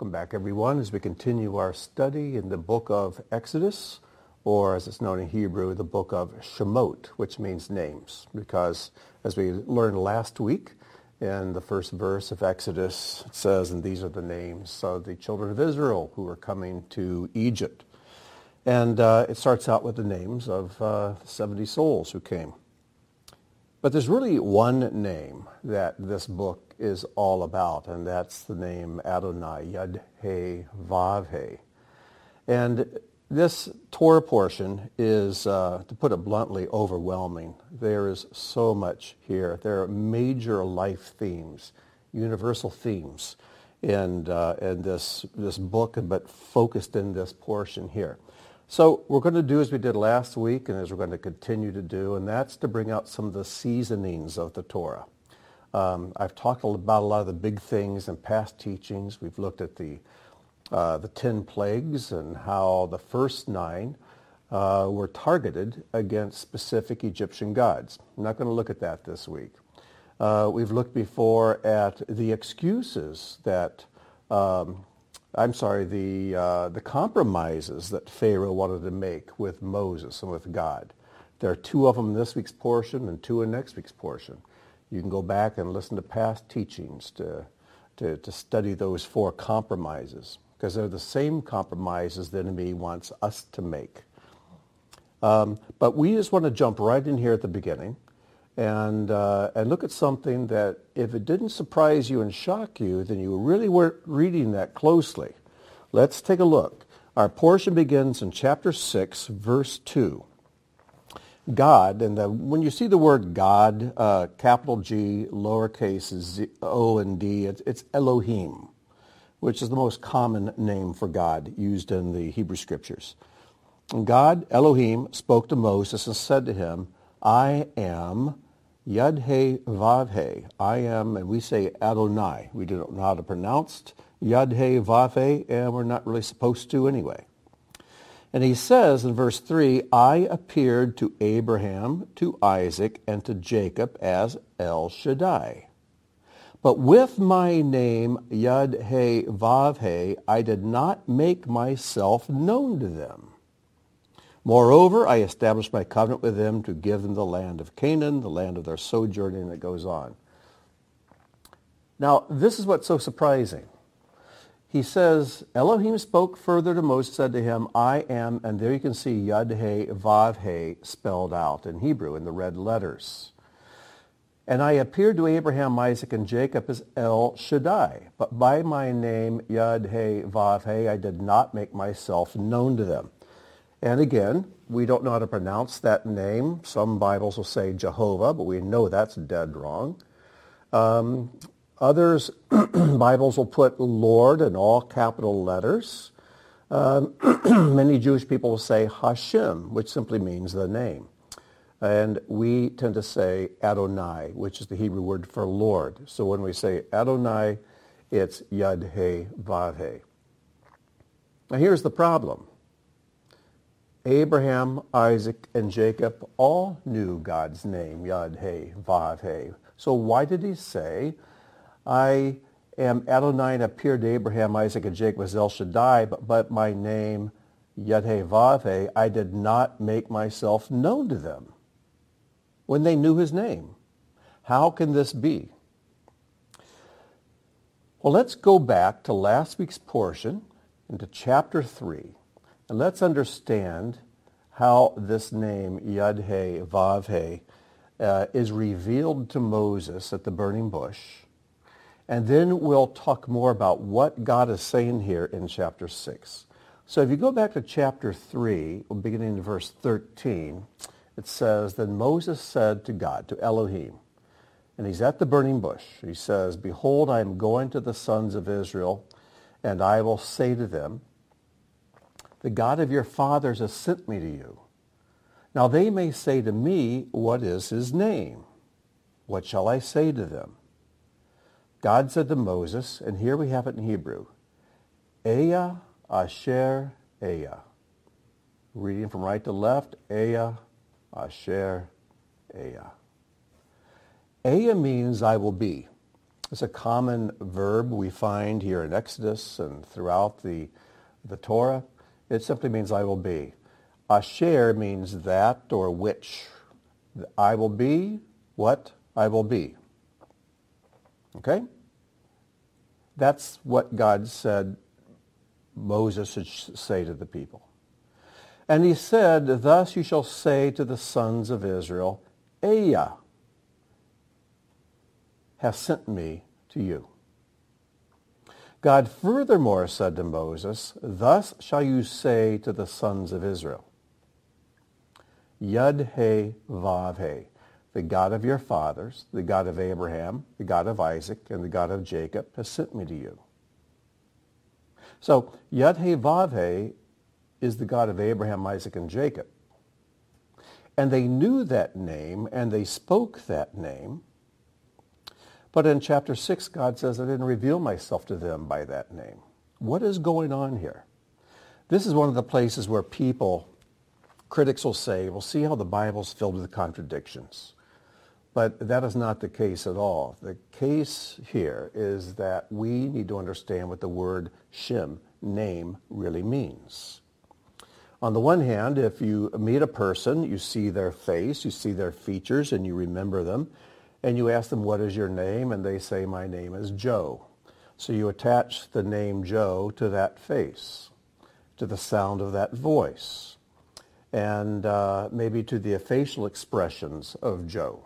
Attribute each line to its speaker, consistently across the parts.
Speaker 1: Welcome back, everyone, as we continue our study in the book of Exodus, or as it's known in Hebrew, the book of Shemot, which means names. Because as we learned last week, in the first verse of Exodus, it says, and these are the names of the children of Israel who are coming to Egypt. And uh, it starts out with the names of uh, 70 souls who came. But there's really one name that this book is all about, and that's the name Adonai, Yud He Vav He. And this Torah portion is, uh, to put it bluntly, overwhelming. There is so much here. There are major life themes, universal themes in, uh, in this, this book, but focused in this portion here. So we're going to do as we did last week and as we're going to continue to do, and that's to bring out some of the seasonings of the Torah. Um, I've talked about a lot of the big things in past teachings. We've looked at the, uh, the ten plagues and how the first nine uh, were targeted against specific Egyptian gods. I'm not going to look at that this week. Uh, we've looked before at the excuses that um, I'm sorry, the, uh, the compromises that Pharaoh wanted to make with Moses and with God. There are two of them in this week's portion and two in next week's portion. You can go back and listen to past teachings to, to, to study those four compromises because they're the same compromises the enemy wants us to make. Um, but we just want to jump right in here at the beginning and, uh, and look at something that if it didn't surprise you and shock you, then you really weren't reading that closely. Let's take a look. Our portion begins in chapter 6, verse 2. God, and the, when you see the word God, uh, capital G, lowercase Z, O and D, it's, it's Elohim, which is the most common name for God used in the Hebrew Scriptures. And God, Elohim, spoke to Moses and said to him, I am Yud He Vav. I am, and we say Adonai. We don't know how to pronounce Yud He Vav and we're not really supposed to anyway. And he says in verse 3, I appeared to Abraham, to Isaac, and to Jacob as El Shaddai. But with my name, Yud He Vav He, I did not make myself known to them. Moreover, I established my covenant with them to give them the land of Canaan, the land of their sojourning, it goes on. Now, this is what's so surprising. He says, Elohim spoke further to Moses, said to him, I am, and there you can see Yud He Vav He spelled out in Hebrew in the red letters. And I appeared to Abraham, Isaac, and Jacob as El Shaddai, but by my name Yud He Vav He I did not make myself known to them. And again, we don't know how to pronounce that name. Some Bibles will say Jehovah, but we know that's dead wrong. Um, others, Bibles will put Lord in all capital letters. Um, many Jewish people will say Hashem, which simply means the name. And we tend to say Adonai, which is the Hebrew word for Lord. So when we say Adonai, it's Yud He Vav He. Now here's the problem. Abraham, Isaac, and Jacob all knew God's name, Yud He, Vav He. So why did he say, I am Adonai and appeared to Abraham, Isaac, and Jacob as El Shaddai, but, but my name, He, I did not make myself known to them when they knew his name. How can this be? Well, let's go back to last week's portion into chapter 3 and let's understand how this name, Yud He, Vav He, uh, is revealed to Moses at the burning bush. And then we'll talk more about what God is saying here in chapter 6. So if you go back to chapter 3, beginning in verse 13, it says, Then Moses said to God, to Elohim, and he's at the burning bush. He says, Behold, I am going to the sons of Israel, and I will say to them, the God of your fathers has sent me to you. Now they may say to me, what is his name? What shall I say to them? God said to Moses, and here we have it in Hebrew, Ehyeh Asher Ehyeh. Reading from right to left, Ehyeh Asher Ehyeh. Ehyeh means I will be. It's a common verb we find here in Exodus and throughout the, the Torah. It simply means I will be. Asher means that or which. I will be what I will be. Okay? That's what God said Moses should say to the people. And he said, Thus you shall say to the sons of Israel, Ehyeh hath sent me to you. God furthermore said to Moses, Thus shall you say to the sons of Israel, Yud He Vav He, the God of your fathers, the God of Abraham, the God of Isaac, and the God of Jacob has sent me to you. So Yud He Vav He is the God of Abraham, Isaac, and Jacob. And they knew that name and they spoke that name. But in chapter 6, God says, I didn't reveal myself to them by that name. What is going on here? This is one of the places where people, critics will say, well, see how the Bible's filled with contradictions. But that is not the case at all. The case here is that we need to understand what the word Shem, name, really means. On the one hand, if you meet a person, you see their face, you see their features, and you remember them, and you ask them, what is your name? And they say, my name is Joe. So you attach the name Joe to that face, to the sound of that voice, and uh, maybe to the facial expressions of Joe.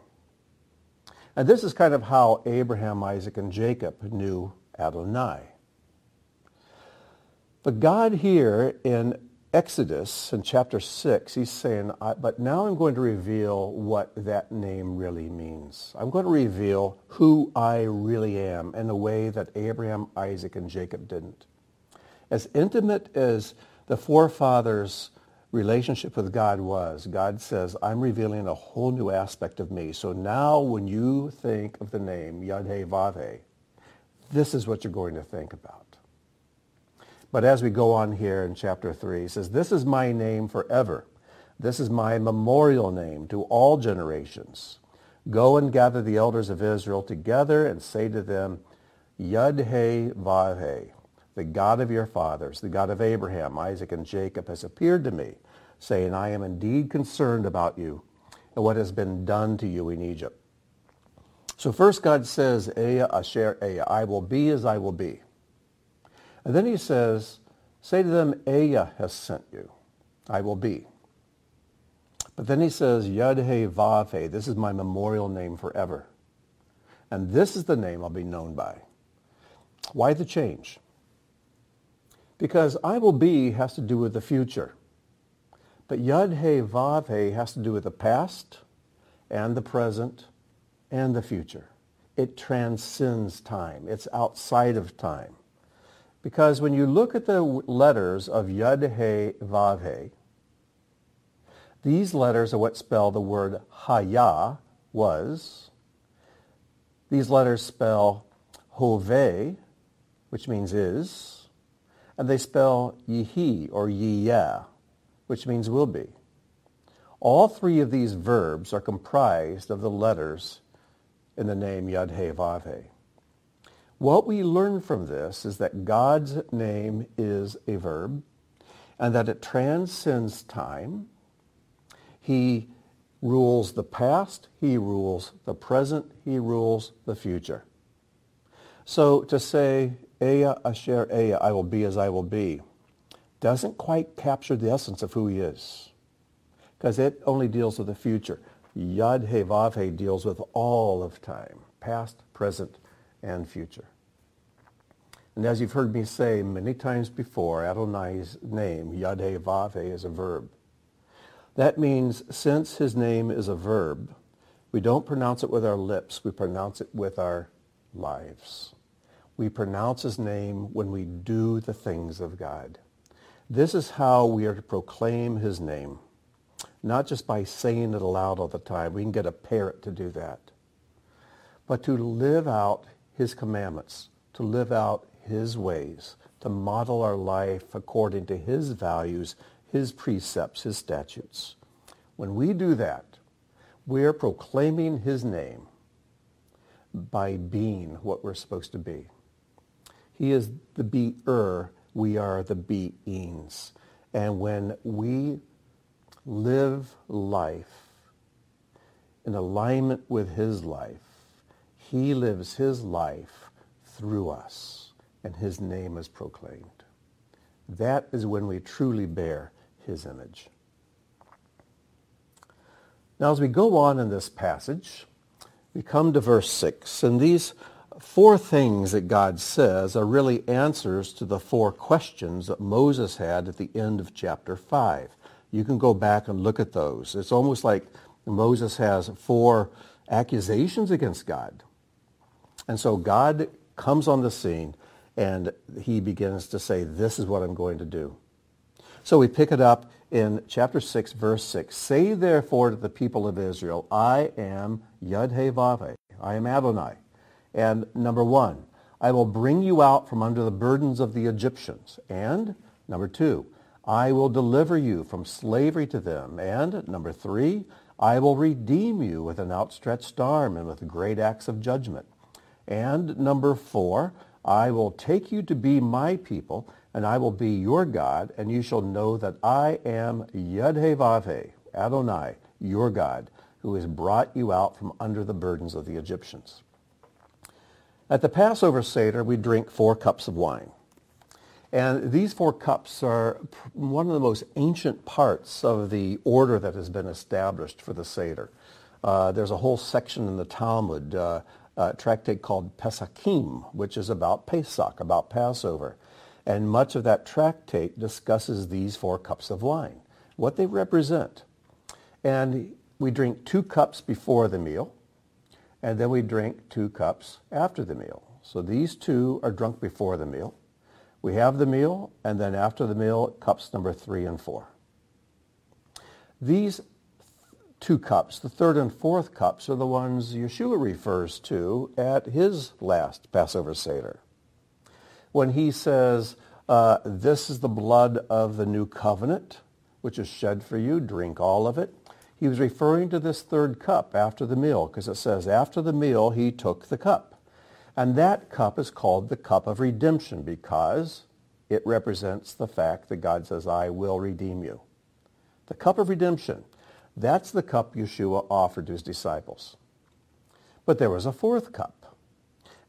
Speaker 1: And this is kind of how Abraham, Isaac, and Jacob knew Adonai. But God here in Exodus in chapter 6, he's saying, but now I'm going to reveal what that name really means. I'm going to reveal who I really am in a way that Abraham, Isaac, and Jacob didn't. As intimate as the forefathers' relationship with God was, God says, I'm revealing a whole new aspect of me. So now when you think of the name Yud-He Vav-He, this is what you're going to think about. But as we go on here in chapter 3, he says, This is my name forever. This is my memorial name to all generations. Go and gather the elders of Israel together and say to them, Yud-He Vav-He, the God of your fathers, the God of Abraham, Isaac, and Jacob, has appeared to me, saying, I am indeed concerned about you and what has been done to you in Egypt. So first God says, Ehyeh Asher Ehyeh, I will be as I will be. And then he says, say to them, Ehyeh has sent you. I will be. But then he says, Yud-He Vav-He, this is my memorial name forever. And this is the name I'll be known by. Why the change? Because I will be has to do with the future. But Yud-He Vav-He has to do with the past and the present and the future. It transcends time. It's outside of time. Because when you look at the letters of Yud He Vav He, these letters are what spell the word Haya, was. These letters spell Hove, which means is. And they spell Yihi or Yiyah, which means will be. All three of these verbs are comprised of the letters in the name Yud He Vav He. What we learn from this is that God's name is a verb and that it transcends time. He rules the past, he rules the present, he rules the future. So to say, Ehyeh Asher Ehyeh, I will be as I will be, doesn't quite capture the essence of who he is because it only deals with the future. Yud He Vav He deals with all of time, past, present, and future. And as you've heard me say many times before, Adonai's name, Yadeh Vave, is a verb. That means since his name is a verb, we don't pronounce it with our lips, we pronounce it with our lives. We pronounce his name when we do the things of God. This is how we are to proclaim his name, not just by saying it aloud all the time. We can get a parrot to do that. But to live out his commandments, to live out his ways, to model our life according to his values, his precepts, his statutes. When we do that, we are proclaiming his name. by being what we're supposed to be. He is the beer, we are the beings. And when we live life in alignment with his life, he lives his life through us, and his name is proclaimed. That is when we truly bear his image. Now, as we go on in this passage, we come to verse 6, and these four things that God says are really answers to the four questions that Moses had at the end of chapter 5. You can go back and look at those. It's almost like Moses has four accusations against God. And so God comes on the scene and he begins to say, this is what I'm going to do. So we pick it up in chapter 6, verse 6. Say therefore to the people of Israel, I am Yud-Heh-Vav-Heh. I am Adonai. And number one, I will bring you out from under the burdens of the Egyptians. And number two, I will deliver you from slavery to them. And number three, I will redeem you with an outstretched arm and with great acts of judgment. And number four, I will take you to be my people, and I will be your God, and you shall know that I am Yud-Heh-Vav-Heh, Adonai, your God, who has brought you out from under the burdens of the Egyptians. At the Passover Seder, we drink four cups of wine. And these four cups are one of the most ancient parts of the order that has been established for the Seder. Uh, there's a whole section in the Talmud, uh, a tractate called Pesachim, which is about Pesach, about Passover. And much of that tractate discusses these four cups of wine, what they represent. And we drink two cups before the meal, and then we drink two cups after the meal. So these two are drunk before the meal. We have the meal, and then after the meal, cups number three and four. These two cups, the third and fourth cups, are the ones Yeshua refers to at his last Passover Seder. When he says, uh, this is the blood of the new covenant, which is shed for you, drink all of it. He was referring to this third cup after the meal, because it says, after the meal, he took the cup. And that cup is called the cup of redemption because it represents the fact that God says, I will redeem you. The cup of redemption, that's the cup Yeshua offered to his disciples. But there was a fourth cup.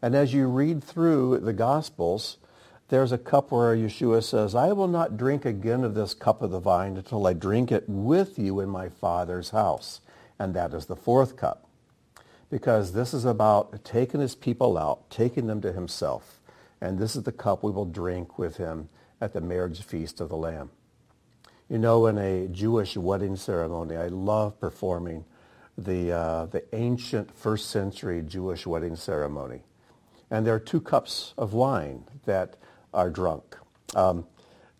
Speaker 1: And as you read through the Gospels, there's a cup where Yeshua says, I will not drink again of this cup of the vine until I drink it with you in my Father's house. And that is the fourth cup because this is about taking his people out, taking them to himself. And this is the cup we will drink with him at the marriage feast of the Lamb. You know, in a Jewish wedding ceremony, I love performing the, uh, the ancient first century Jewish wedding ceremony. And there are two cups of wine that are drunk. Um,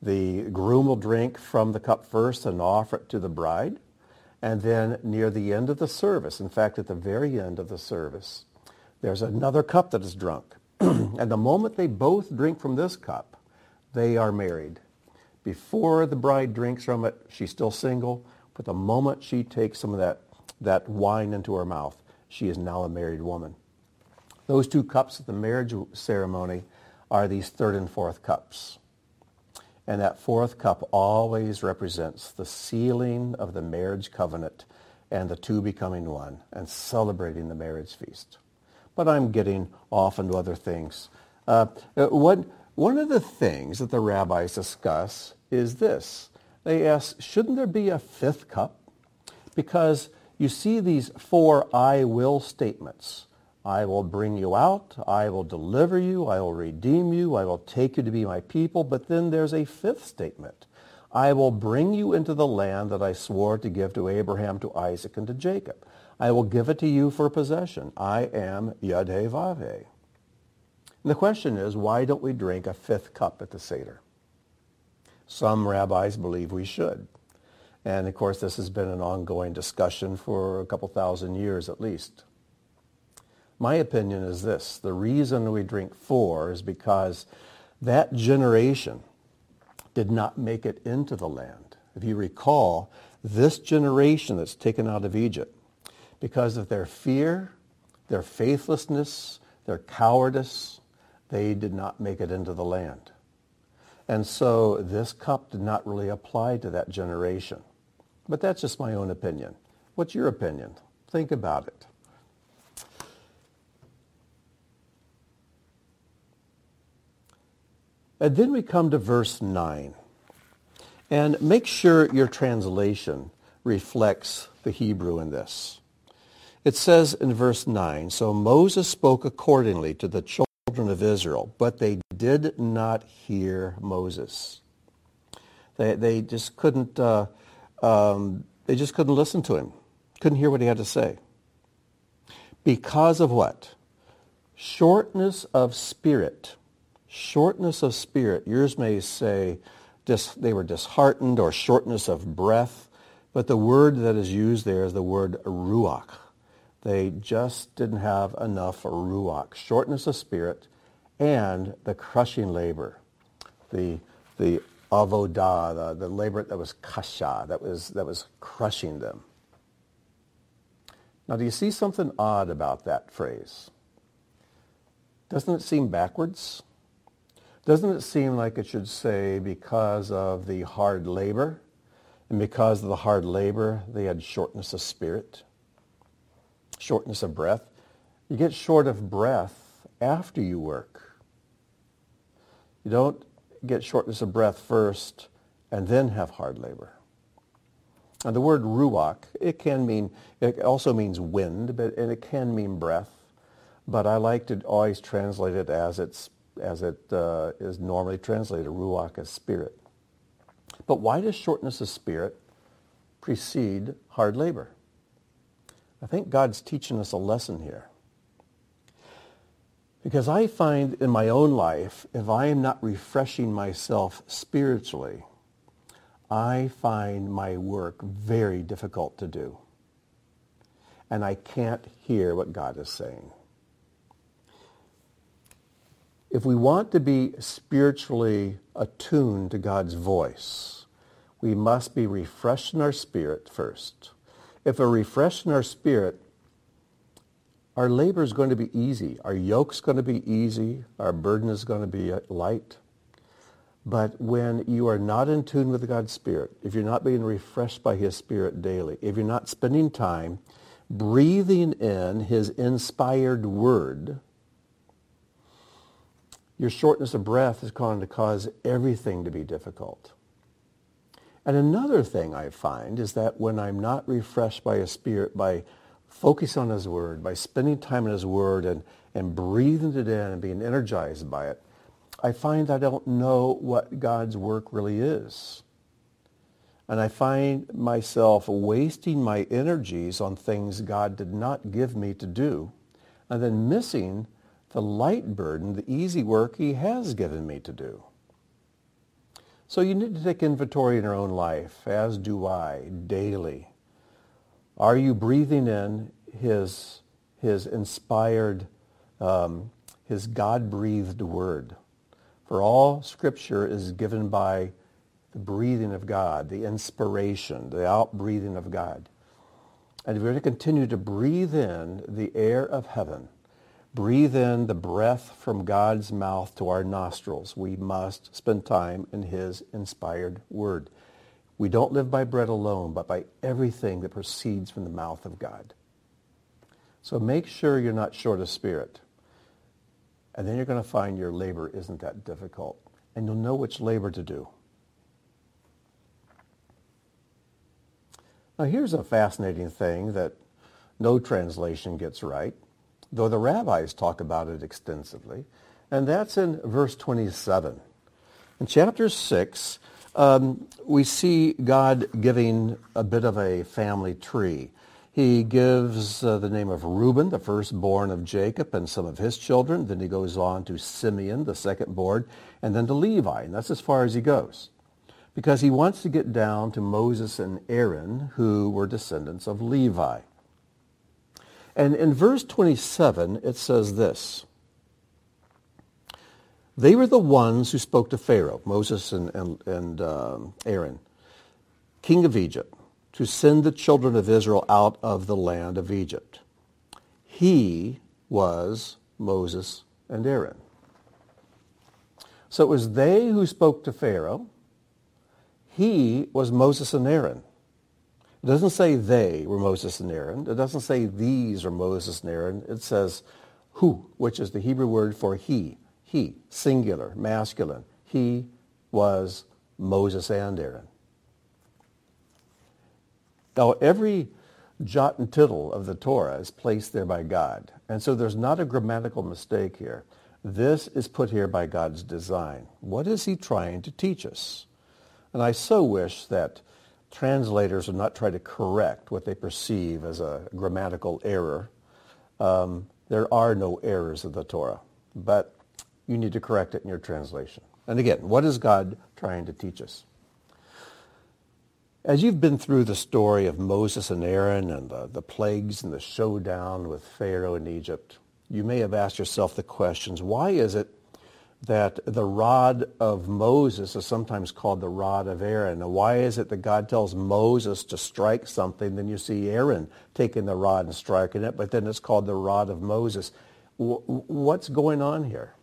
Speaker 1: the groom will drink from the cup first and offer it to the bride. And then near the end of the service, in fact, at the very end of the service, there's another cup that is drunk. and the moment they both drink from this cup, they are married. Before the bride drinks from it, she's still single. But the moment she takes some of that, that wine into her mouth, she is now a married woman. Those two cups at the marriage ceremony are these third and fourth cups. And that fourth cup always represents the sealing of the marriage covenant and the two becoming one and celebrating the marriage feast. But I'm getting off into other things. Uh, one, one of the things that the rabbis discuss is this. They ask, shouldn't there be a fifth cup? Because you see these four I will statements. I will bring you out. I will deliver you. I will redeem you. I will take you to be my people. But then there's a fifth statement. I will bring you into the land that I swore to give to Abraham, to Isaac, and to Jacob. I will give it to you for possession. I am Yud-Heh-Vav-Heh. And the question is, why don't we drink a fifth cup at the Seder? Some rabbis believe we should. And of course, this has been an ongoing discussion for a couple thousand years at least. My opinion is this. The reason we drink four is because that generation did not make it into the land. If you recall, this generation that's taken out of Egypt, because of their fear, their faithlessness, their cowardice, they did not make it into the land. And so this cup did not really apply to that generation. But that's just my own opinion. What's your opinion? Think about it. And then we come to verse 9. And make sure your translation reflects the Hebrew in this. It says in verse 9, So Moses spoke accordingly to the children of Israel, but they did not hear Moses. They, they just couldn't, uh, um, they just couldn't listen to him, couldn't hear what he had to say. Because of what? Shortness of spirit shortness of spirit. Yours may say dis, they were disheartened or shortness of breath, but the word that is used there is the word ruach. They just didn't have enough ruach, shortness of spirit, and the crushing labor, the the avodah, the, the labor that was kasha, that was that was crushing them. Now, do you see something odd about that phrase? Doesn't it seem backwards? Doesn't it seem like it should say because of the hard labor? And because of the hard labor, they had shortness of spirit, shortness of breath. You get short of breath after you work. You don't get shortness of breath first and then have hard labor. And the word ruach, it can mean, it also means wind, but, and it can mean breath. But I like to always translate it as it's as it uh, is normally translated, ruach as spirit. But why does shortness of spirit precede hard labor? I think God's teaching us a lesson here. Because I find in my own life, if I am not refreshing myself spiritually, I find my work very difficult to do. And I can't hear what God is saying if we want to be spiritually attuned to God's voice, we must be refreshed in our spirit first. If we're refreshed in our spirit, our labor is going to be easy. Our yoke's going to be easy. Our burden is going to be uh, light. But when you are not in tune with God's Spirit, if you're not being refreshed by His Spirit daily, if you're not spending time breathing in His inspired word, your shortness of breath is going to cause everything to be difficult. And another thing I find is that when I'm not refreshed by a spirit, by focusing on his word, by spending time in his word and, and breathing it in and being energized by it, I find I don't know what God's work really is. And I find myself wasting my energies on things God did not give me to do, and then missing the light burden, the easy work he has given me to do. So you need to take inventory in your own life, as do I, daily. Are you breathing in his, his inspired, um, his God-breathed word? For all scripture is given by the breathing of God, the inspiration, the outbreathing of God. And if we're to continue to breathe in the air of heaven, breathe in the breath from God's mouth to our nostrils, we must spend time in his inspired word. We don't live by bread alone, but by everything that proceeds from the mouth of God. So make sure you're not short of spirit. And then you're going to find your labor isn't that difficult. And you'll know which labor to do. Now here's a fascinating thing that no translation gets right though the rabbis talk about it extensively. And that's in verse 27. In chapter 6, um, we see God giving a bit of a family tree. He gives uh, the name of Reuben, the firstborn of Jacob, and some of his children. Then he goes on to Simeon, the secondborn, and then to Levi. And that's as far as he goes. Because he wants to get down to Moses and Aaron, who were descendants of Levi. And in verse 27, it says this. They were the ones who spoke to Pharaoh, Moses and, and, and um, Aaron, king of Egypt, to send the children of Israel out of the land of Egypt. He was Moses and Aaron. So it was they who spoke to Pharaoh. He was Moses and Aaron. It doesn't say they were Moses and Aaron. It doesn't say these are Moses and Aaron. It says who, which is the Hebrew word for he. He, singular, masculine. He was Moses and Aaron. Now, every jot and tittle of the Torah is placed there by God. And so there's not a grammatical mistake here. This is put here by God's design. What is he trying to teach us? And I so wish that translators would not try to correct what they perceive as a grammatical error. Um, there are no errors of the Torah, but you need to correct it in your translation. And again, what is God trying to teach us? As you've been through the story of Moses and Aaron and the, the plagues and the showdown with Pharaoh in Egypt, you may have asked yourself the questions, why is it that the rod of Moses is sometimes called the rod of Aaron? And why is it that God tells Moses to strike something, then you see Aaron taking the rod and striking it, but then it's called the rod of Moses? What's going on here?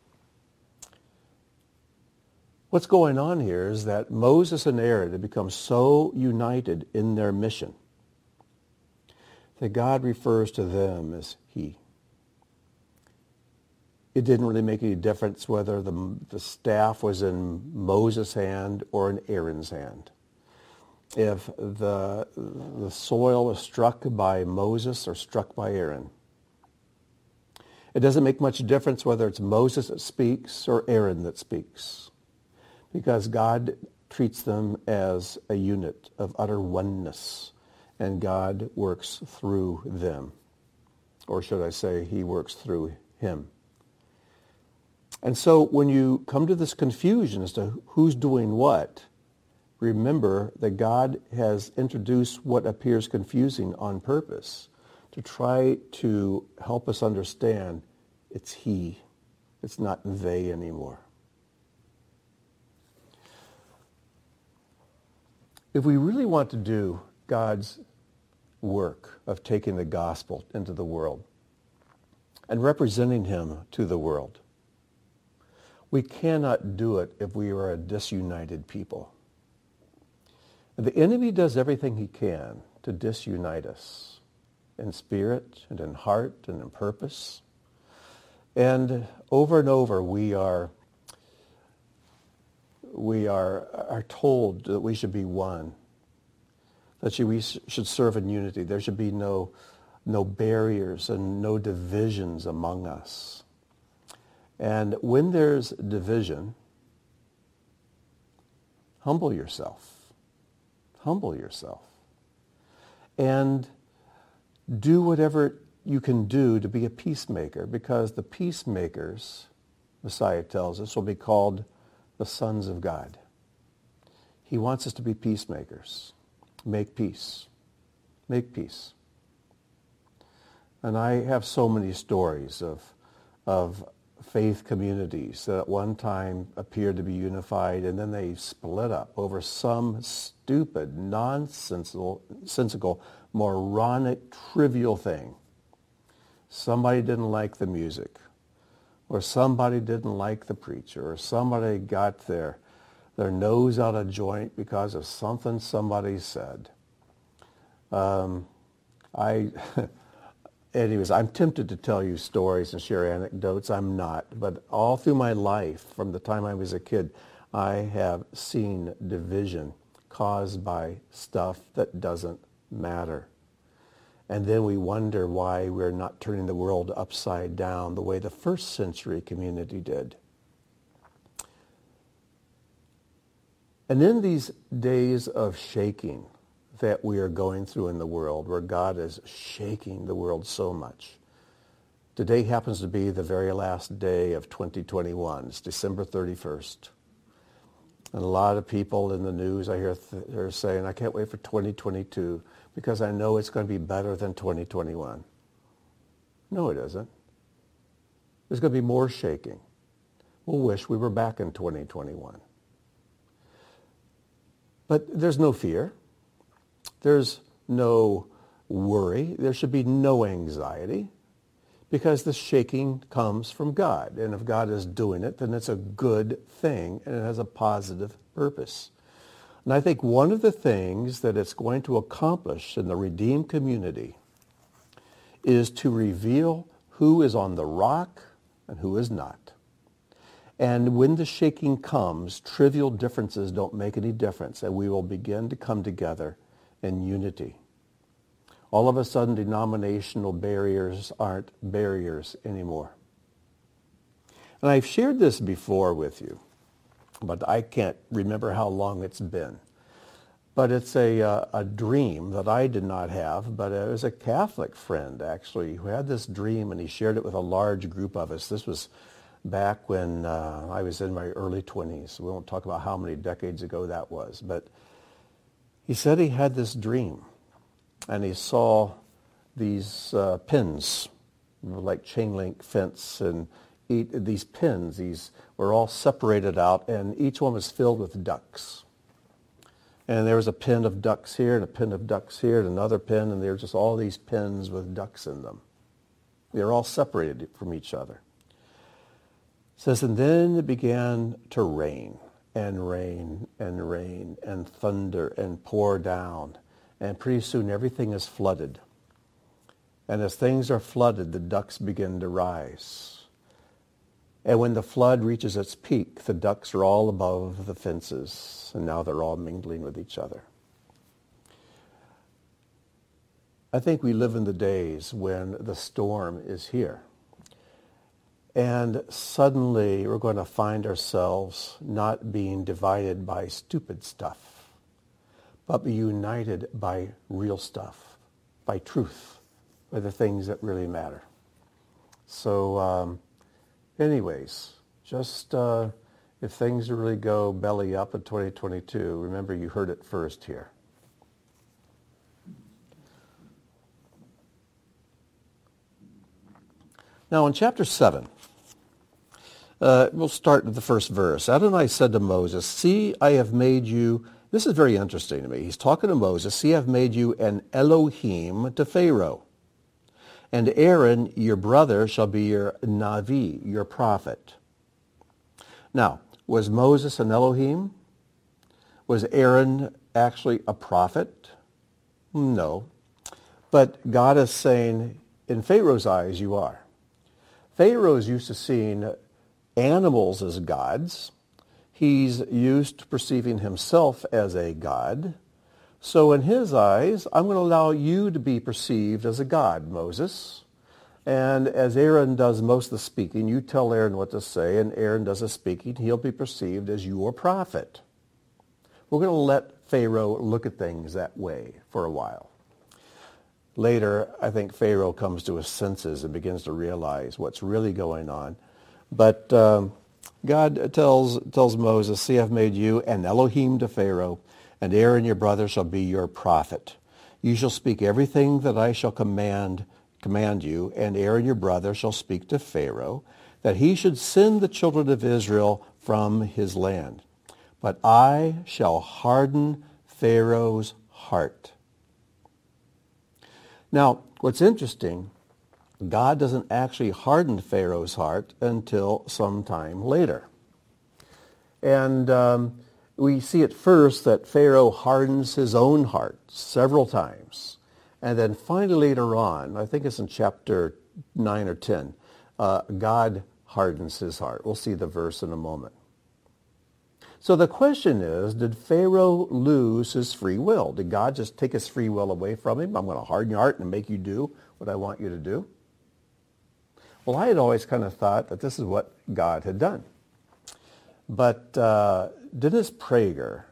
Speaker 1: What's going on here is that Moses and Aaron have become so united in their mission that God refers to them as he. It didn't really make any difference whether the, the staff was in Moses' hand or in Aaron's hand. If the, the soil was struck by Moses or struck by Aaron. It doesn't make much difference whether it's Moses that speaks or Aaron that speaks because God treats them as a unit of utter oneness, and God works through them. Or should I say, he works through him. And so when you come to this confusion as to who's doing what, remember that God has introduced what appears confusing on purpose to try to help us understand it's he. It's not they anymore. If we really want to do God's work of taking the gospel into the world and representing him to the world, we cannot do it if we are a disunited people. The enemy does everything he can to disunite us in spirit and in heart and in purpose. And over and over we are we are, are told that we should be one, that we should serve in unity. There should be no, no barriers and no divisions among us. And when there's division, humble yourself. Humble yourself. And do whatever you can do to be a peacemaker because the peacemakers, Messiah tells us, will be called the sons of God. He wants us to be peacemakers. Make peace. Make peace. And I have so many stories of, of faith communities that at one time appeared to be unified and then they split up over some stupid, nonsensical, sensical, moronic, trivial thing. Somebody didn't like the music or somebody didn't like the preacher, or somebody got their, their nose out of joint because of something somebody said. Um, I, anyways, I'm tempted to tell you stories and share anecdotes. I'm not. But all through my life, from the time I was a kid, I have seen division caused by stuff that doesn't matter. And then we wonder why we're not turning the world upside down the way the first century community did. And in these days of shaking that we are going through in the world, where God is shaking the world so much, today happens to be the very last day of 2021. It's December 31st. And a lot of people in the news I hear th- they're saying, I can't wait for 2022 because I know it's going to be better than 2021. No, it isn't. There's going to be more shaking. We'll wish we were back in 2021. But there's no fear. There's no worry. There should be no anxiety. because the shaking comes from God. And if God is doing it, then it's a good thing and it has a positive purpose. And I think one of the things that it's going to accomplish in the redeemed community is to reveal who is on the rock and who is not. And when the shaking comes, trivial differences don't make any difference, and we will begin to come together in unity. All of a sudden, denominational barriers aren't barriers anymore. And I've shared this before with you, but I can't remember how long it's been. But it's a, uh, a dream that I did not have, but it was a Catholic friend, actually, who had this dream, and he shared it with a large group of us. This was back when uh, I was in my early 20s. We won't talk about how many decades ago that was. But he said he had this dream, and he saw these uh, pins, like chain link fence, and these pins, these were all separated out, and each one was filled with ducks. And there was a pin of ducks here and a pin of ducks here and another pin, and there were just all these pins with ducks in them. They were all separated from each other. It says, and then it began to rain and rain and rain and thunder and pour down. And pretty soon everything is flooded. And as things are flooded, the ducks begin to rise. And when the flood reaches its peak, the ducks are all above the fences, and now they're all mingling with each other. I think we live in the days when the storm is here. And suddenly we're going to find ourselves not being divided by stupid stuff, but be united by real stuff, by truth, by the things that really matter. So, um, anyways, just uh, if things really go belly up in 2022, remember you heard it first here. Now in chapter 7, uh, we'll start with the first verse. Adonai said to Moses, See, I have made you, this is very interesting to me. He's talking to Moses, See, I've made you an Elohim to Pharaoh and Aaron, your brother, shall be your Navi, your prophet. Now, was Moses an Elohim? Was Aaron actually a prophet? No. But God is saying, in Pharaoh's eyes, you are. Pharaoh is used to seeing animals as gods. He's used to perceiving himself as a god. So in his eyes, I'm going to allow you to be perceived as a god, Moses. And as Aaron does most of the speaking, you tell Aaron what to say, and Aaron does the speaking. He'll be perceived as your prophet. We're going to let Pharaoh look at things that way for a while. Later, I think Pharaoh comes to his senses and begins to realize what's really going on. But um, God tells, tells Moses, see, I've made you an Elohim to Pharaoh, and Aaron your brother shall be your prophet. You shall speak everything that I shall command command you, and Aaron your brother shall speak to Pharaoh, that he should send the children of Israel from his land. But I shall harden Pharaoh's heart. Now, what's interesting, God doesn't actually harden Pharaoh's heart until some time later. And um, we see at first that Pharaoh hardens his own heart several times. And then finally later on, I think it's in chapter 9 or 10, uh, God hardens his heart. We'll see the verse in a moment. So the question is, did Pharaoh lose his free will? Did God just take his free will away from him? I'm going to harden your heart and make you do what I want you to do? Well, I had always kind of thought that this is what God had done. But uh, Dennis Prager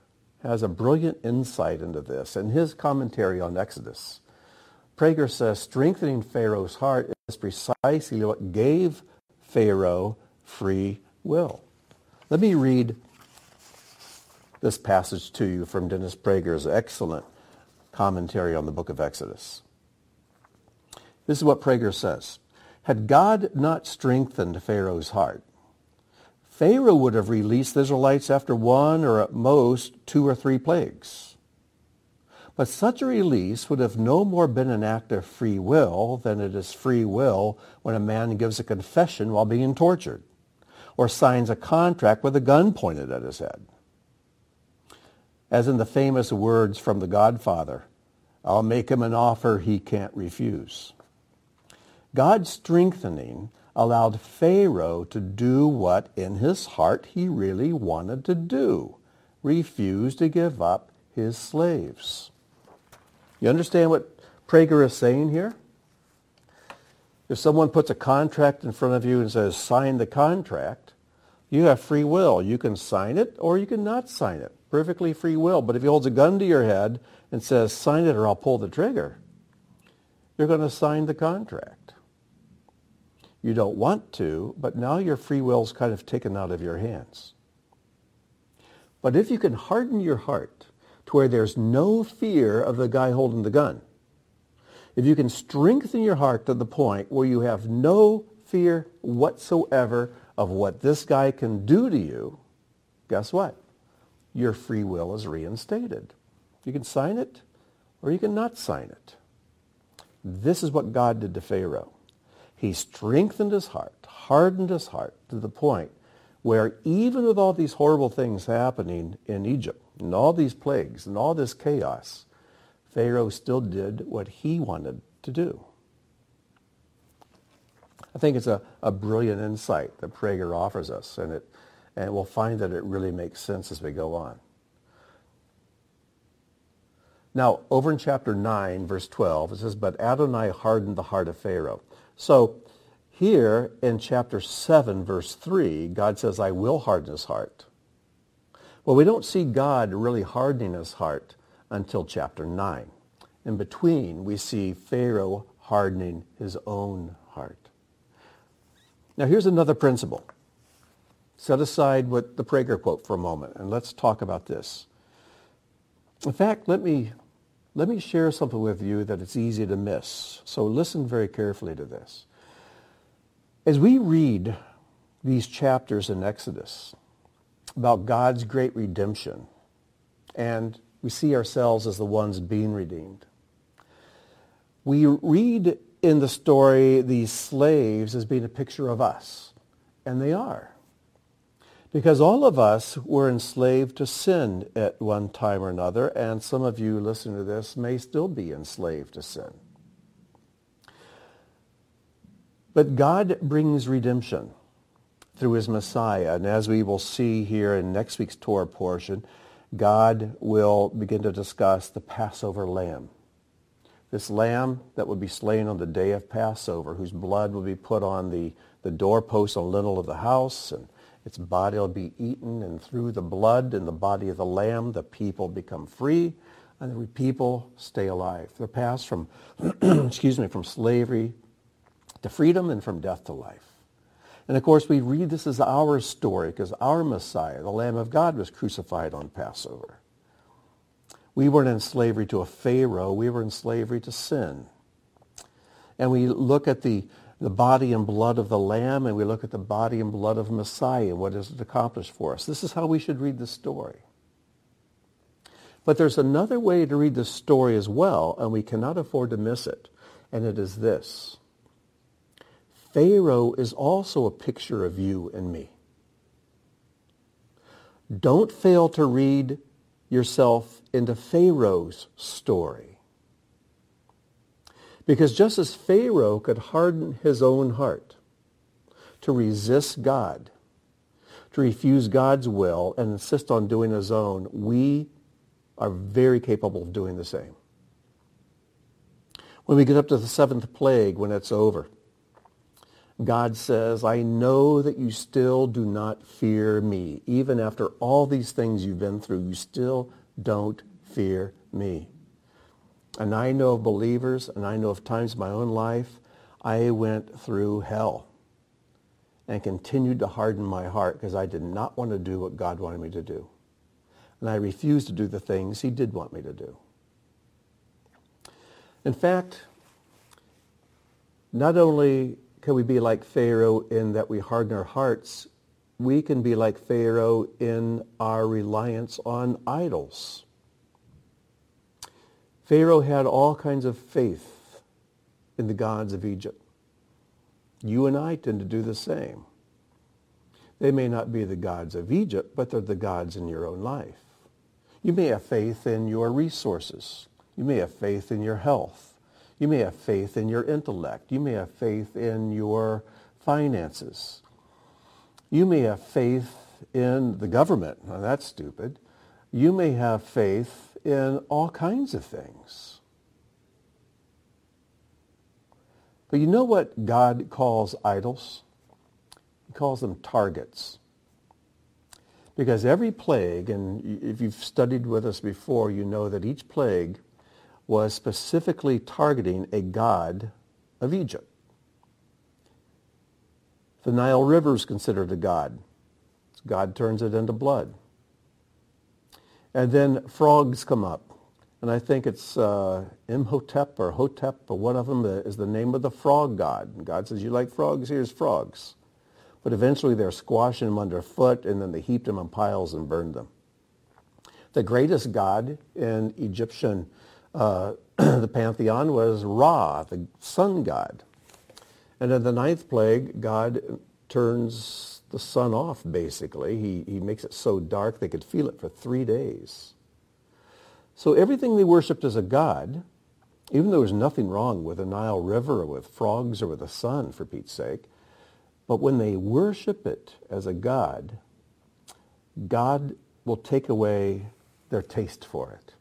Speaker 1: has a brilliant insight into this in his commentary on Exodus. Prager says strengthening Pharaoh's heart is precisely what gave Pharaoh free will. Let me read this passage to you from Dennis Prager's excellent commentary on the book of Exodus. This is what Prager says. Had God not strengthened Pharaoh's heart, Pharaoh would have released the Israelites after one or at most two or three plagues. But such a release would have no more been an act of free will than it is free will when a man gives a confession while being tortured or signs a contract with a gun pointed at his head. As in the famous words from The Godfather, I'll make him an offer he can't refuse. God's strengthening allowed Pharaoh to do what in his heart he really wanted to do, refuse to give up his slaves. You understand what Prager is saying here? If someone puts a contract in front of you and says, sign the contract, you have free will. You can sign it or you can not sign it. Perfectly free will. But if he holds a gun to your head and says, sign it or I'll pull the trigger, you're going to sign the contract. You don't want to, but now your free will is kind of taken out of your hands. But if you can harden your heart to where there's no fear of the guy holding the gun. If you can strengthen your heart to the point where you have no fear whatsoever of what this guy can do to you, guess what? Your free will is reinstated. You can sign it or you can not sign it. This is what God did to Pharaoh. He strengthened his heart, hardened his heart to the point where even with all these horrible things happening in Egypt, and all these plagues and all this chaos, Pharaoh still did what he wanted to do. I think it's a, a brilliant insight that Prager offers us, and, it, and we'll find that it really makes sense as we go on. Now, over in chapter 9, verse 12, it says, But Adonai hardened the heart of Pharaoh. So here in chapter 7, verse 3, God says, I will harden his heart. Well, we don't see God really hardening his heart until chapter 9. In between, we see Pharaoh hardening his own heart. Now, here's another principle. Set aside what the Prager quote for a moment, and let's talk about this. In fact, let me, let me share something with you that it's easy to miss. So listen very carefully to this. As we read these chapters in Exodus, about God's great redemption, and we see ourselves as the ones being redeemed. We read in the story these slaves as being a picture of us, and they are. Because all of us were enslaved to sin at one time or another, and some of you listening to this may still be enslaved to sin. But God brings redemption through his Messiah. And as we will see here in next week's Torah portion, God will begin to discuss the Passover lamb. This lamb that would be slain on the day of Passover, whose blood would be put on the, the doorpost and lintel of the house, and its body will be eaten, and through the blood and the body of the lamb, the people become free, and the people stay alive. They're passed from, excuse me, from slavery to freedom and from death to life. And of course, we read this as our story because our Messiah, the Lamb of God, was crucified on Passover. We weren't in slavery to a Pharaoh. We were in slavery to sin. And we look at the, the body and blood of the Lamb, and we look at the body and blood of Messiah, what does it accomplish for us? This is how we should read the story. But there's another way to read the story as well, and we cannot afford to miss it, and it is this. Pharaoh is also a picture of you and me. Don't fail to read yourself into Pharaoh's story. Because just as Pharaoh could harden his own heart to resist God, to refuse God's will and insist on doing his own, we are very capable of doing the same. When we get up to the seventh plague, when it's over, God says, I know that you still do not fear me. Even after all these things you've been through, you still don't fear me. And I know of believers, and I know of times in my own life, I went through hell and continued to harden my heart because I did not want to do what God wanted me to do. And I refused to do the things he did want me to do. In fact, not only can we be like Pharaoh in that we harden our hearts? We can be like Pharaoh in our reliance on idols. Pharaoh had all kinds of faith in the gods of Egypt. You and I tend to do the same. They may not be the gods of Egypt, but they're the gods in your own life. You may have faith in your resources. You may have faith in your health. You may have faith in your intellect. You may have faith in your finances. You may have faith in the government. Now, that's stupid. You may have faith in all kinds of things. But you know what God calls idols? He calls them targets. Because every plague, and if you've studied with us before, you know that each plague was specifically targeting a god of Egypt. The Nile River is considered a god. God turns it into blood. And then frogs come up. And I think it's uh, Imhotep or Hotep or one of them is the name of the frog god. And God says, you like frogs? Here's frogs. But eventually they're squashing them underfoot and then they heaped them in piles and burned them. The greatest god in Egyptian, uh, the pantheon was Ra, the sun god. And in the ninth plague, God turns the sun off, basically. He, he makes it so dark they could feel it for three days. So everything they worshipped as a god, even though there was nothing wrong with the Nile River or with frogs or with the sun, for Pete's sake, but when they worship it as a god, God will take away their taste for it.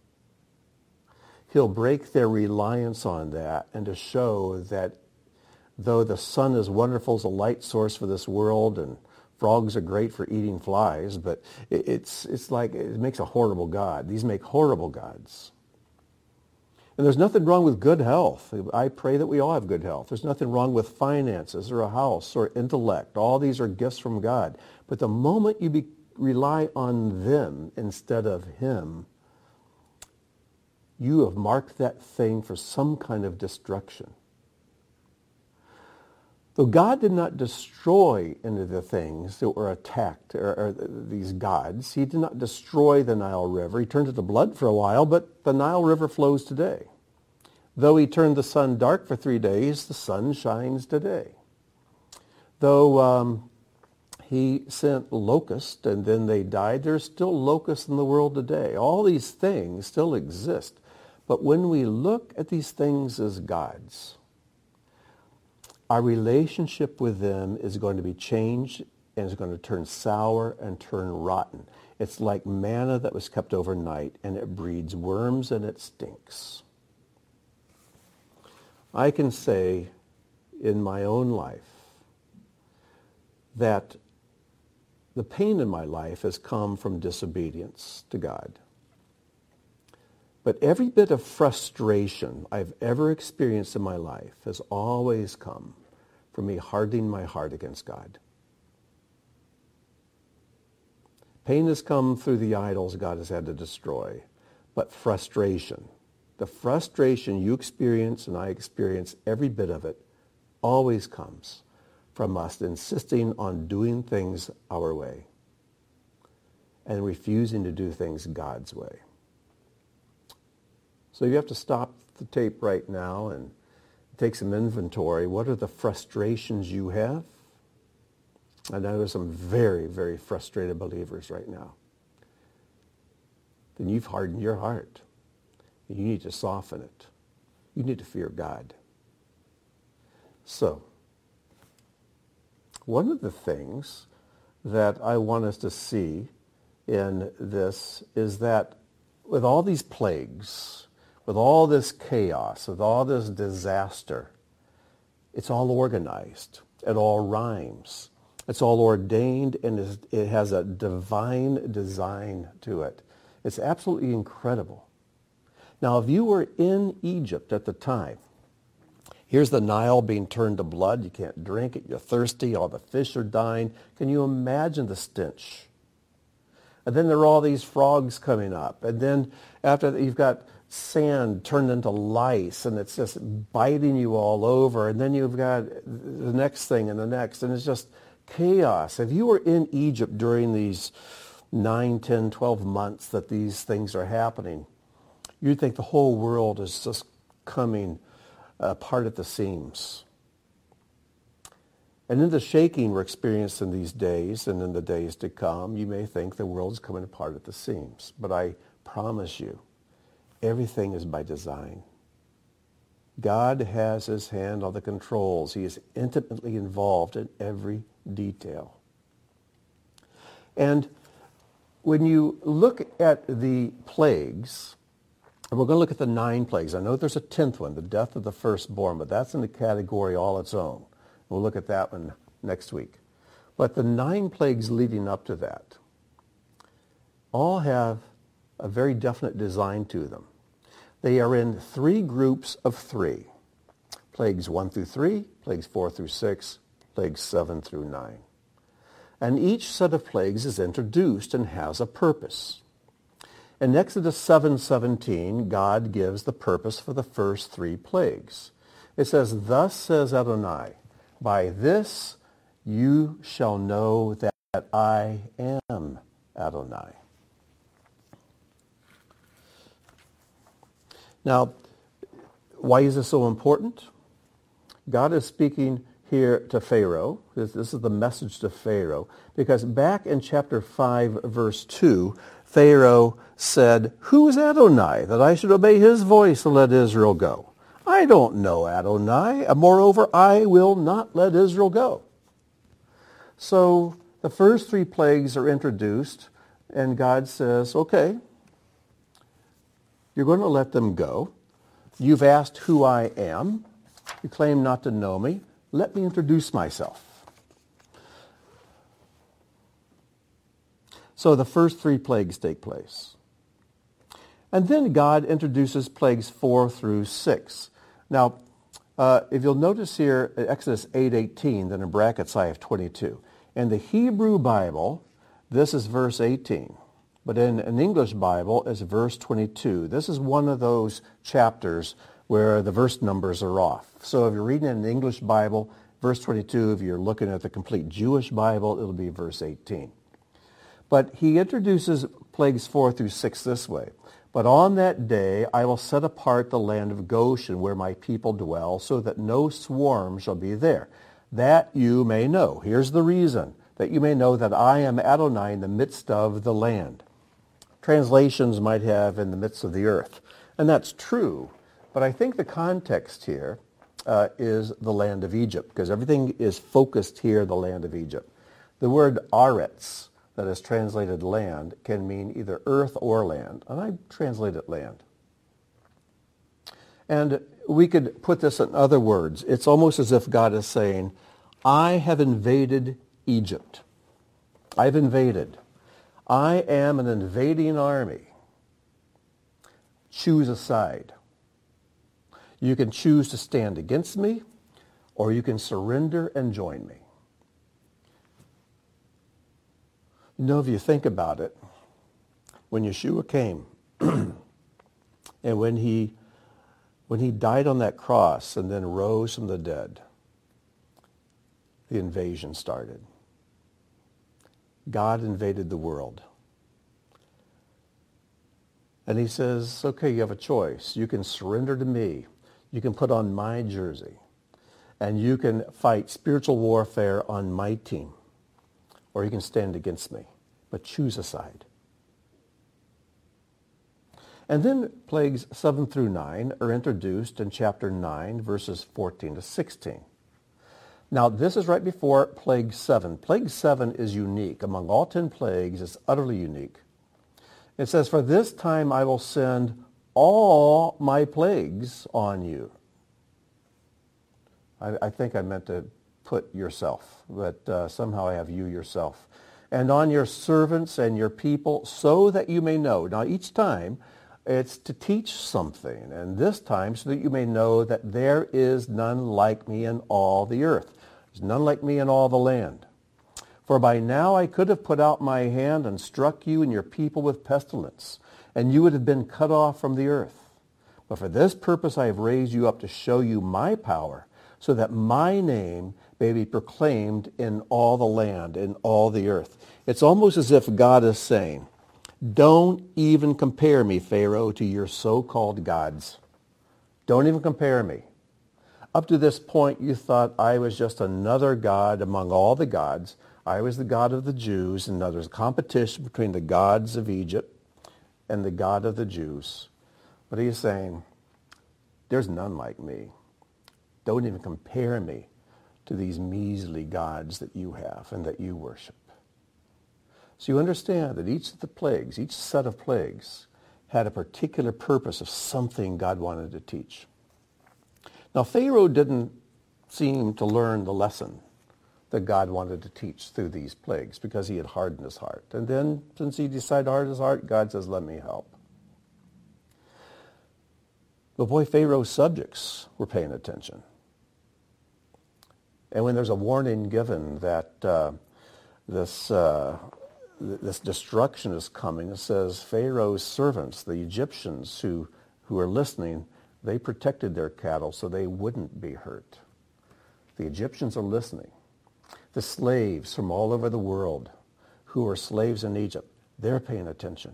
Speaker 1: He'll break their reliance on that and to show that though the sun is wonderful as a light source for this world and frogs are great for eating flies, but it's, it's like it makes a horrible God. These make horrible gods. And there's nothing wrong with good health. I pray that we all have good health. There's nothing wrong with finances or a house or intellect. All these are gifts from God. But the moment you be, rely on them instead of him, you have marked that thing for some kind of destruction. Though God did not destroy any of the things that were attacked, or, or, these gods, he did not destroy the Nile River. He turned it to blood for a while, but the Nile River flows today. Though he turned the sun dark for three days, the sun shines today. Though um, he sent locusts and then they died, there's still locusts in the world today. All these things still exist. But when we look at these things as gods, our relationship with them is going to be changed and is going to turn sour and turn rotten. It's like manna that was kept overnight and it breeds worms and it stinks. I can say in my own life that the pain in my life has come from disobedience to God. But every bit of frustration I've ever experienced in my life has always come from me hardening my heart against God. Pain has come through the idols God has had to destroy, but frustration, the frustration you experience and I experience, every bit of it, always comes from us insisting on doing things our way and refusing to do things God's way. So you have to stop the tape right now and take some inventory. What are the frustrations you have? I know there's some very, very frustrated believers right now. Then you've hardened your heart. You need to soften it. You need to fear God. So, one of the things that I want us to see in this is that with all these plagues, with all this chaos, with all this disaster, it's all organized. It all rhymes. It's all ordained and it has a divine design to it. It's absolutely incredible. Now, if you were in Egypt at the time, here's the Nile being turned to blood. You can't drink it. You're thirsty. All the fish are dying. Can you imagine the stench? And then there are all these frogs coming up. And then after that, you've got sand turned into lice and it's just biting you all over. And then you've got the next thing and the next. And it's just chaos. If you were in Egypt during these 9, 10, 12 months that these things are happening, you'd think the whole world is just coming apart at the seams. And in the shaking we're experiencing these days and in the days to come, you may think the world is coming apart at the seams. But I promise you, everything is by design. God has his hand on the controls. He is intimately involved in every detail. And when you look at the plagues, and we're going to look at the nine plagues. I know there's a tenth one, the death of the firstborn, but that's in a category all its own. We'll look at that one next week. But the nine plagues leading up to that all have a very definite design to them. They are in three groups of three. Plagues 1 through 3, plagues 4 through 6, plagues 7 through 9. And each set of plagues is introduced and has a purpose. In Exodus 7:17, God gives the purpose for the first three plagues. It says, "Thus says Adonai, by this you shall know that I am Adonai." Now, why is this so important? God is speaking here to Pharaoh. This, this, is the message to Pharaoh. Because back in chapter 5, verse 2, Pharaoh said, Who is Adonai, that I should obey his voice and let Israel go? I don't know Adonai. Moreover, I will not let Israel go. So the first three plagues are introduced, and God says, okay, you're going to let them go. You've asked who I am. You claim not to know me. Let me introduce myself. So the first three plagues take place. And then God introduces plagues 4 through 6. Now, uh, if you'll notice here, Exodus 8.18, then in brackets I have 22. In the Hebrew Bible, this is verse 18. But in an English Bible, it's verse 22. This is one of those chapters where the verse numbers are off. So if you're reading an English Bible, verse 22, if you're looking at the complete Jewish Bible, it'll be verse 18. But he introduces plagues 4 through 6 this way. But on that day I will set apart the land of Goshen where my people dwell, so that no swarm shall be there. That you may know. Here's the reason. That you may know that I am Adonai in the midst of the land translations might have in the midst of the earth. And that's true. But I think the context here uh, is the land of Egypt, because everything is focused here, the land of Egypt. The word aretz, that is translated land, can mean either earth or land. And I translate it land. And we could put this in other words. It's almost as if God is saying, I have invaded Egypt. I've invaded. I am an invading army. Choose a side. You can choose to stand against me, or you can surrender and join me. You know, if you think about it, when Yeshua came, and when he, when he died on that cross and then rose from the dead, the invasion started. God invaded the world. And he says, okay, you have a choice. You can surrender to me. You can put on my jersey. And you can fight spiritual warfare on my team. Or you can stand against me. But choose a side. And then plagues 7 through 9 are introduced in chapter 9, verses 14 to 16. Now, this is right before Plague 7. Plague 7 is unique. Among all 10 plagues, it's utterly unique. It says, For this time I will send all my plagues on you. I, I think I meant to put yourself, but uh, somehow I have you yourself. And on your servants and your people, so that you may know. Now, each time it's to teach something, and this time so that you may know that there is none like me in all the earth. There's none like me in all the land. For by now I could have put out my hand and struck you and your people with pestilence, and you would have been cut off from the earth. But for this purpose I have raised you up to show you my power, so that my name may be proclaimed in all the land, in all the earth. It's almost as if God is saying, Don't even compare me, Pharaoh, to your so-called gods. Don't even compare me. Up to this point, you thought I was just another god among all the gods. I was the God of the Jews, and now there's competition between the gods of Egypt and the God of the Jews. But he's saying, there's none like me. Don't even compare me to these measly gods that you have and that you worship. So you understand that each of the plagues, each set of plagues, had a particular purpose of something God wanted to teach. Now, Pharaoh didn't seem to learn the lesson that God wanted to teach through these plagues because he had hardened his heart. And then, since he decided to harden his heart, God says, let me help. But boy, Pharaoh's subjects were paying attention. And when there's a warning given that uh, this, uh, this destruction is coming, it says Pharaoh's servants, the Egyptians who, who are listening, they protected their cattle so they wouldn't be hurt. The Egyptians are listening the slaves from all over the world who were slaves in Egypt, they're paying attention.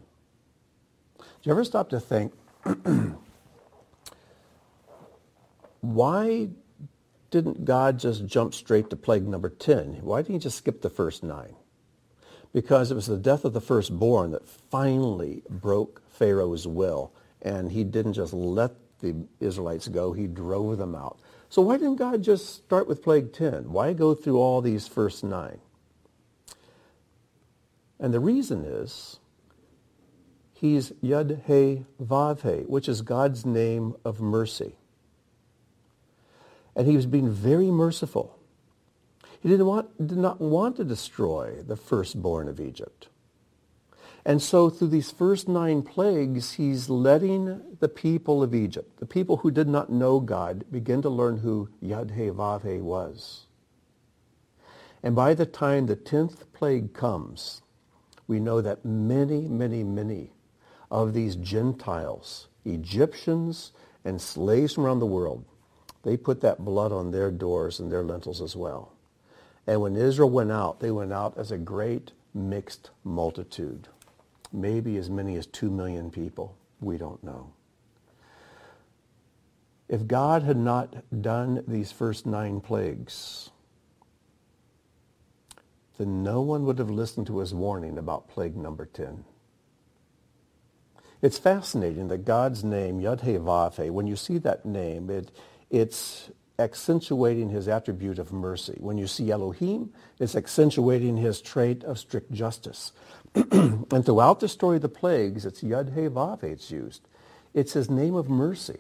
Speaker 1: Do you ever stop to think, why didn't God just jump straight to plague number 10? Why didn't he just skip the first nine? Because it was the death of the firstborn that finally broke Pharaoh's will, and he didn't just let the Israelites go, he drove them out. So why didn't God just start with plague 10? Why go through all these first nine? And the reason is he's Yud He Vav He, which is God's name of mercy. And he was being very merciful. He didn't want, did not want to destroy the firstborn of Egypt. And so through these first nine plagues, he's letting the people of Egypt, the people who did not know God, begin to learn who Yud-He-Vav-He was. And by the time the tenth plague comes, we know that many, many, many of these Gentiles, Egyptians and slaves from around the world, they put that blood on their doors and their lintels as well. And when Israel went out, they went out as a great mixed multitude maybe as many as 2 million people. We don't know. If God had not done these first nine plagues, then no one would have listened to his warning about plague number 10. It's fascinating that God's name, Yud-He-Vav-He, when you see that name, it, it's accentuating his attribute of mercy. When you see Elohim, it's accentuating his trait of strict justice. and throughout the story of the plagues, it's Yud He Vav it's used. It's his name of mercy.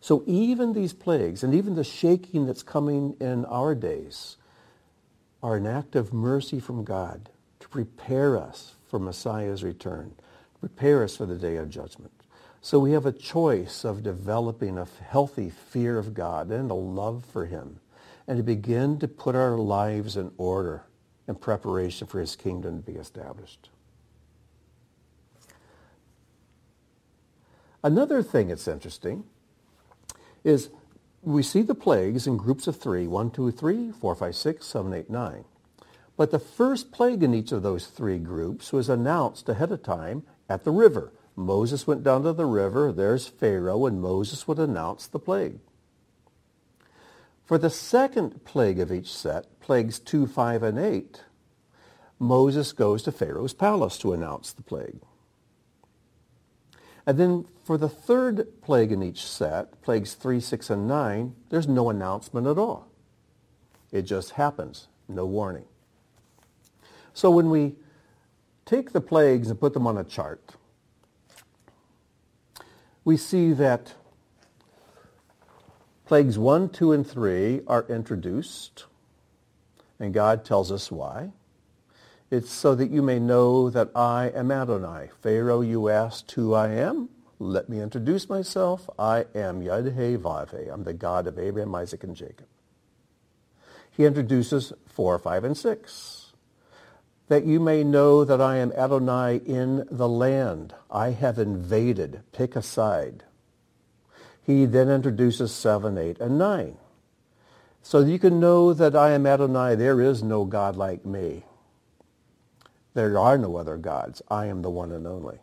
Speaker 1: So even these plagues and even the shaking that's coming in our days are an act of mercy from God to prepare us for Messiah's return, prepare us for the day of judgment. So we have a choice of developing a healthy fear of God and a love for him and to begin to put our lives in order in preparation for his kingdom to be established. Another thing that's interesting is we see the plagues in groups of three, one, two, three, four, five, six, seven, eight, nine. But the first plague in each of those three groups was announced ahead of time at the river. Moses went down to the river, there's Pharaoh, and Moses would announce the plague. For the second plague of each set, plagues 2, 5, and 8, Moses goes to Pharaoh's palace to announce the plague. And then for the third plague in each set, plagues 3, 6, and 9, there's no announcement at all. It just happens, no warning. So when we take the plagues and put them on a chart, we see that Plagues 1, 2, and 3 are introduced, and God tells us why. It's so that you may know that I am Adonai. Pharaoh, you asked who I am. Let me introduce myself. I am Yud-He-Vav-He. I'm the God of Abraham, Isaac, and Jacob. He introduces 4, 5, and 6. That you may know that I am Adonai in the land. I have invaded. Pick a side. He then introduces 7, 8, and 9. So you can know that I am Adonai, there is no God like me. There are no other gods. I am the one and only.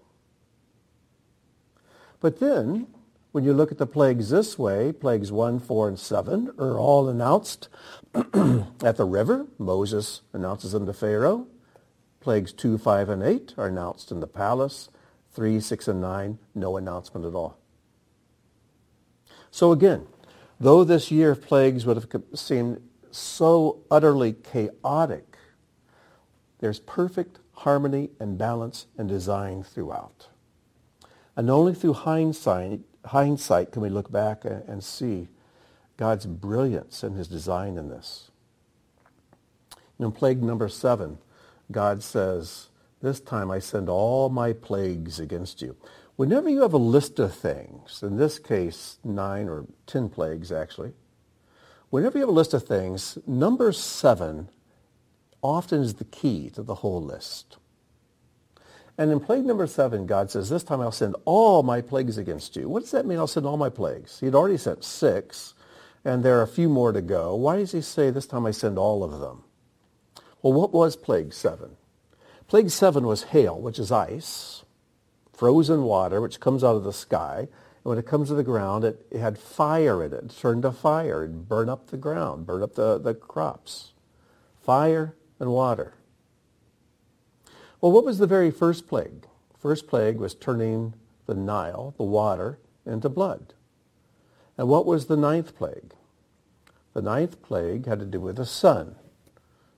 Speaker 1: But then, when you look at the plagues this way, plagues 1, 4, and 7 are all announced at the river. Moses announces them to Pharaoh. Plagues 2, 5, and 8 are announced in the palace. 3, 6, and 9, no announcement at all. So again, though this year of plagues would have seemed so utterly chaotic, there's perfect harmony and balance and design throughout. And only through hindsight, hindsight can we look back and see God's brilliance and his design in this. In plague number seven, God says, this time I send all my plagues against you. Whenever you have a list of things, in this case, nine or ten plagues actually, whenever you have a list of things, number seven often is the key to the whole list. And in plague number seven, God says, this time I'll send all my plagues against you. What does that mean, I'll send all my plagues? He'd already sent six, and there are a few more to go. Why does he say, this time I send all of them? Well, what was plague seven? Plague seven was hail, which is ice, frozen water, which comes out of the sky. And when it comes to the ground, it, it had fire in it. It turned to fire. and burn up the ground, burn up the, the crops. Fire and water. Well, what was the very first plague? First plague was turning the Nile, the water, into blood. And what was the ninth plague? The ninth plague had to do with the sun,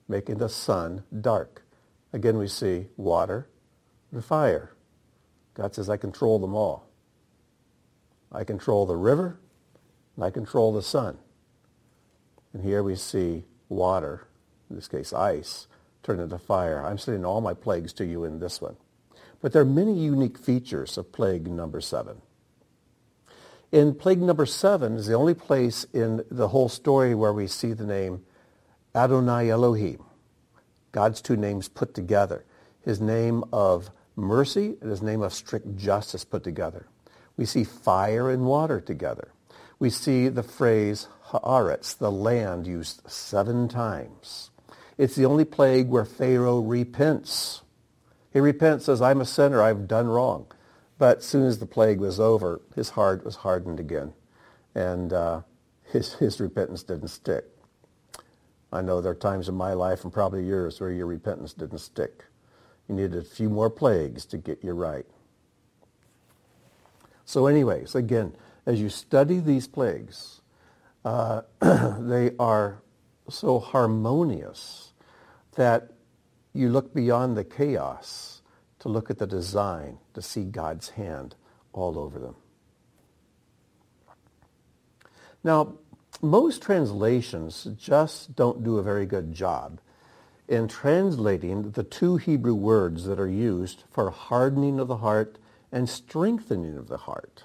Speaker 1: making the sun dark. Again, we see water and fire. God says, I control them all. I control the river, and I control the sun. And here we see water, in this case ice, turn into fire. I'm sending all my plagues to you in this one. But there are many unique features of plague number seven. In plague number seven is the only place in the whole story where we see the name Adonai Elohim, God's two names put together. His name of mercy and his name of strict justice put together. We see fire and water together. We see the phrase haaretz, the land, used seven times. It's the only plague where Pharaoh repents. He repents, says, I'm a sinner, I've done wrong. But as soon as the plague was over, his heart was hardened again. And uh, his, his repentance didn't stick. I know there are times in my life and probably yours where your repentance didn't stick. You need a few more plagues to get you right. So anyways, again, as you study these plagues, uh, they are so harmonious that you look beyond the chaos to look at the design, to see God's hand all over them. Now, most translations just don't do a very good job in translating the two Hebrew words that are used for hardening of the heart and strengthening of the heart.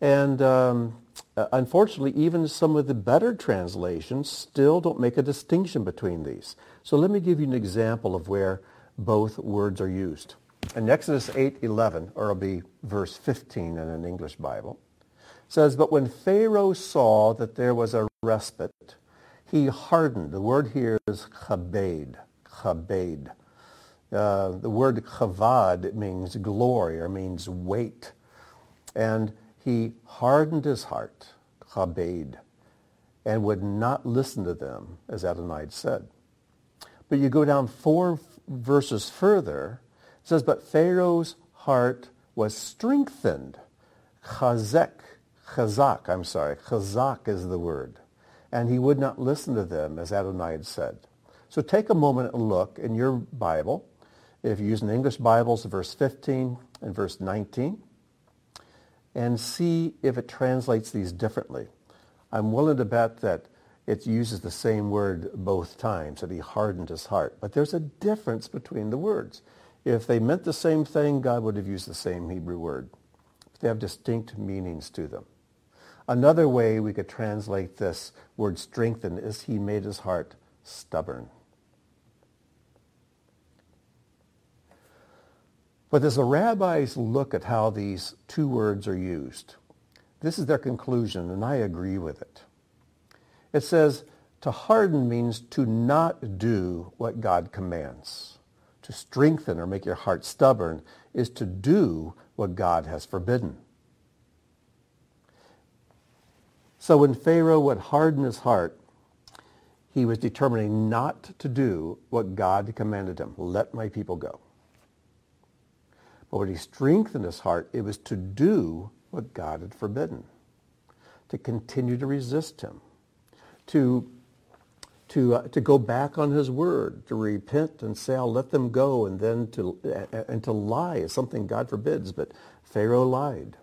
Speaker 1: And um, uh, unfortunately, even some of the better translations still don't make a distinction between these. So let me give you an example of where both words are used. In Exodus 8:11, or it'll be verse 15 in an English Bible, says, "But when Pharaoh saw that there was a respite, he hardened." The word here is chabed, chabed. Uh, the word chavad means glory or means weight, and he hardened his heart, chabed, and would not listen to them, as Adonai said. But you go down four verses further, it says, but Pharaoh's heart was strengthened. Chazek, chazak, I'm sorry, chazak is the word. And he would not listen to them, as Adonai had said. So take a moment and look in your Bible. If you use an English Bibles, verse 15 and verse 19 and see if it translates these differently. I'm willing to bet that it uses the same word both times, that he hardened his heart. But there's a difference between the words. If they meant the same thing, God would have used the same Hebrew word. They have distinct meanings to them. Another way we could translate this word strengthen is he made his heart stubborn. But as the rabbis look at how these two words are used, this is their conclusion, and I agree with it. It says, to harden means to not do what God commands, to strengthen or make your heart stubborn is to do what God has forbidden. So when Pharaoh would harden his heart, he was determining not to do what God commanded him. Let my people go. But when he strengthened his heart, it was to do what God had forbidden, to continue to resist him, to, to, uh, to go back on his word, to repent and say, I'll let them go, and then to, and to lie is something God forbids. But Pharaoh lied.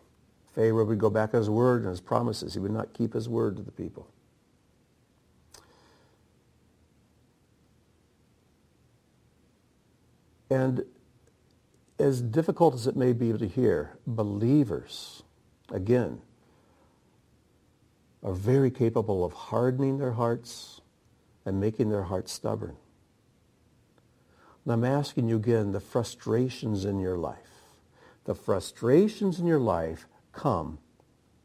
Speaker 1: Pharaoh would go back on his word and his promises. He would not keep his word to the people. And as difficult as it may be to hear, believers, again, are very capable of hardening their hearts and making their hearts stubborn. And I'm asking you again, the frustrations in your life. The frustrations in your life come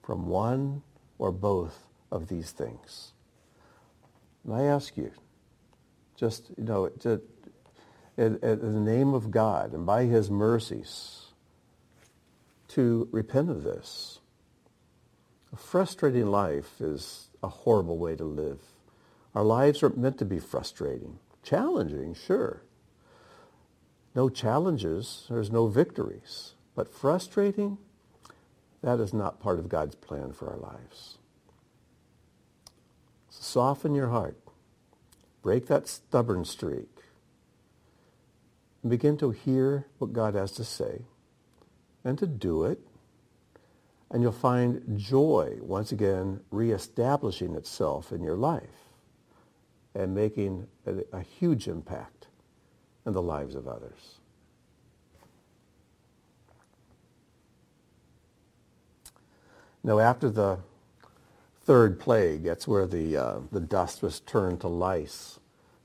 Speaker 1: from one or both of these things. And I ask you, just, you know, to, in, in the name of God and by his mercies, to repent of this. A frustrating life is a horrible way to live. Our lives are meant to be frustrating, challenging, sure. No challenges, there's no victories. But frustrating, that is not part of God's plan for our lives. So soften your heart. Break that stubborn streak. And begin to hear what God has to say and to do it. And you'll find joy once again reestablishing itself in your life and making a, a huge impact in the lives of others. Now, after the third plague, that's where the, uh, the dust was turned to lice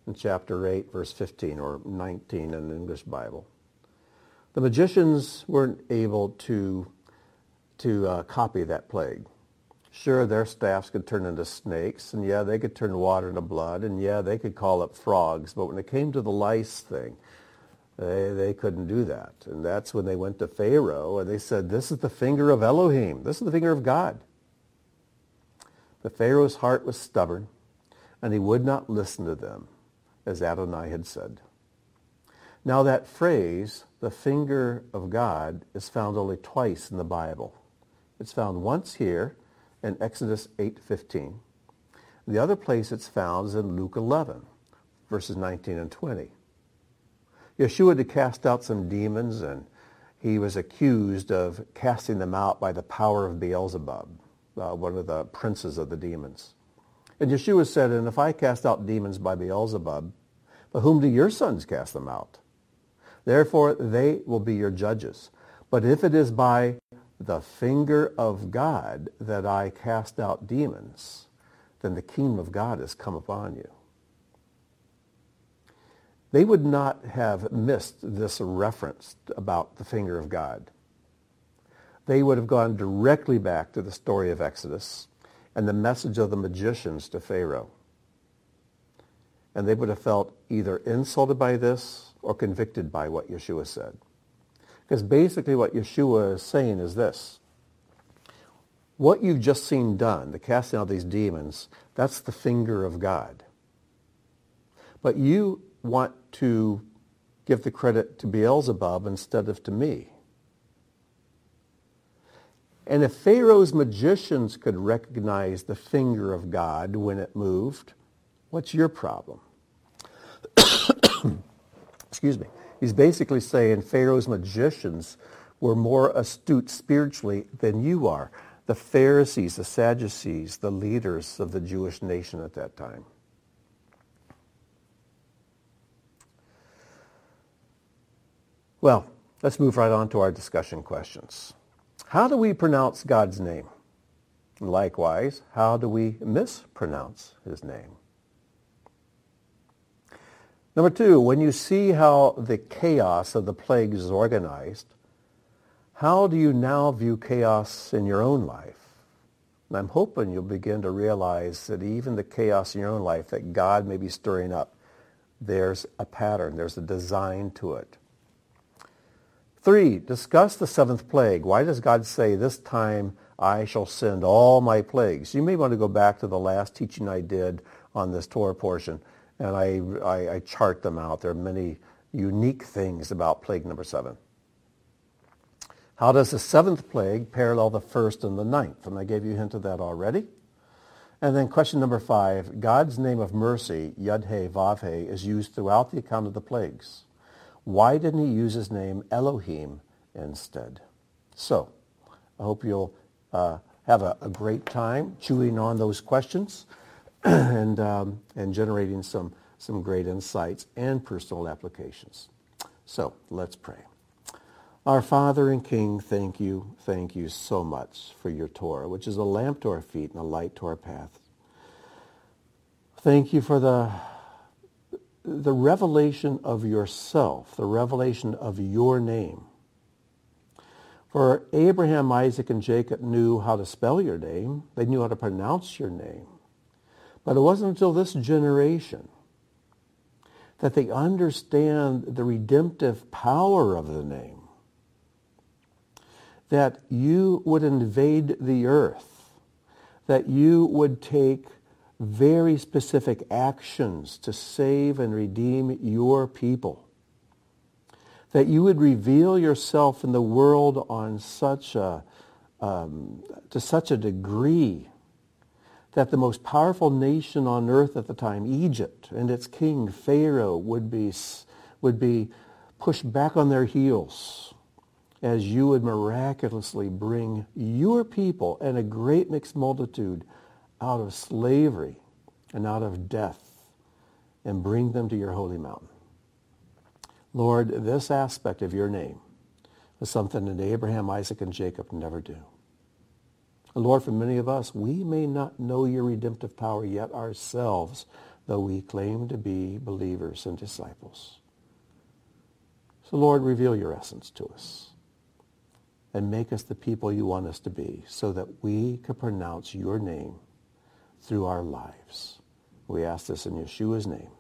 Speaker 1: in chapter 8, verse 15 or 19 in the English Bible. The magicians weren't able to, to uh, copy that plague. Sure, their staffs could turn into snakes, and yeah, they could turn water into blood, and yeah, they could call up frogs, but when it came to the lice thing, they, they couldn't do that. And that's when they went to Pharaoh and they said, this is the finger of Elohim. This is the finger of God. But Pharaoh's heart was stubborn and he would not listen to them, as Adonai had said. Now that phrase, the finger of God, is found only twice in the Bible. It's found once here in Exodus 8.15. The other place it's found is in Luke 11, verses 19 and 20. Yeshua to cast out some demons, and he was accused of casting them out by the power of Beelzebub, uh, one of the princes of the demons. And Yeshua said, and if I cast out demons by Beelzebub, by whom do your sons cast them out? Therefore they will be your judges. But if it is by the finger of God that I cast out demons, then the kingdom of God has come upon you they would not have missed this reference about the finger of God. They would have gone directly back to the story of Exodus and the message of the magicians to Pharaoh. And they would have felt either insulted by this or convicted by what Yeshua said. Because basically what Yeshua is saying is this. What you've just seen done, the casting out of these demons, that's the finger of God. But you want to give the credit to Beelzebub instead of to me. And if Pharaoh's magicians could recognize the finger of God when it moved, what's your problem? Excuse me. He's basically saying Pharaoh's magicians were more astute spiritually than you are. The Pharisees, the Sadducees, the leaders of the Jewish nation at that time. Well, let's move right on to our discussion questions. How do we pronounce God's name? Likewise, how do we mispronounce his name? Number two, when you see how the chaos of the plagues is organized, how do you now view chaos in your own life? And I'm hoping you'll begin to realize that even the chaos in your own life that God may be stirring up there's a pattern. There's a design to it. Three, discuss the seventh plague. Why does God say, this time I shall send all my plagues? You may want to go back to the last teaching I did on this Torah portion, and I, I, I chart them out. There are many unique things about plague number seven. How does the seventh plague parallel the first and the ninth? And I gave you a hint of that already. And then question number five, God's name of mercy, Yud-He, Vav-He, is used throughout the account of the plagues. Why didn't he use his name Elohim instead? So, I hope you'll uh, have a, a, great time chewing on those questions and, um, and generating some, some great insights and personal applications. So, let's pray. Our Father and King, thank you, thank you so much for your Torah, which is a lamp to our feet and a light to our path. Thank you for the, the revelation of yourself, the revelation of your name. For Abraham, Isaac, and Jacob knew how to spell your name. They knew how to pronounce your name. But it wasn't until this generation that they understand the redemptive power of the name that you would invade the earth, that you would take very specific actions to save and redeem your people, that you would reveal yourself in the world on such a, um, to such a degree that the most powerful nation on earth at the time, Egypt, and its king, Pharaoh, would be, would be pushed back on their heels as you would miraculously bring your people and a great mixed multitude out of slavery and out of death and bring them to your holy mountain. Lord, this aspect of your name is something that Abraham, Isaac, and Jacob never do. And Lord, for many of us, we may not know your redemptive power yet ourselves, though we claim to be believers and disciples. So Lord, reveal your essence to us and make us the people you want us to be so that we can pronounce your name through our lives. We ask this in Yeshua's name.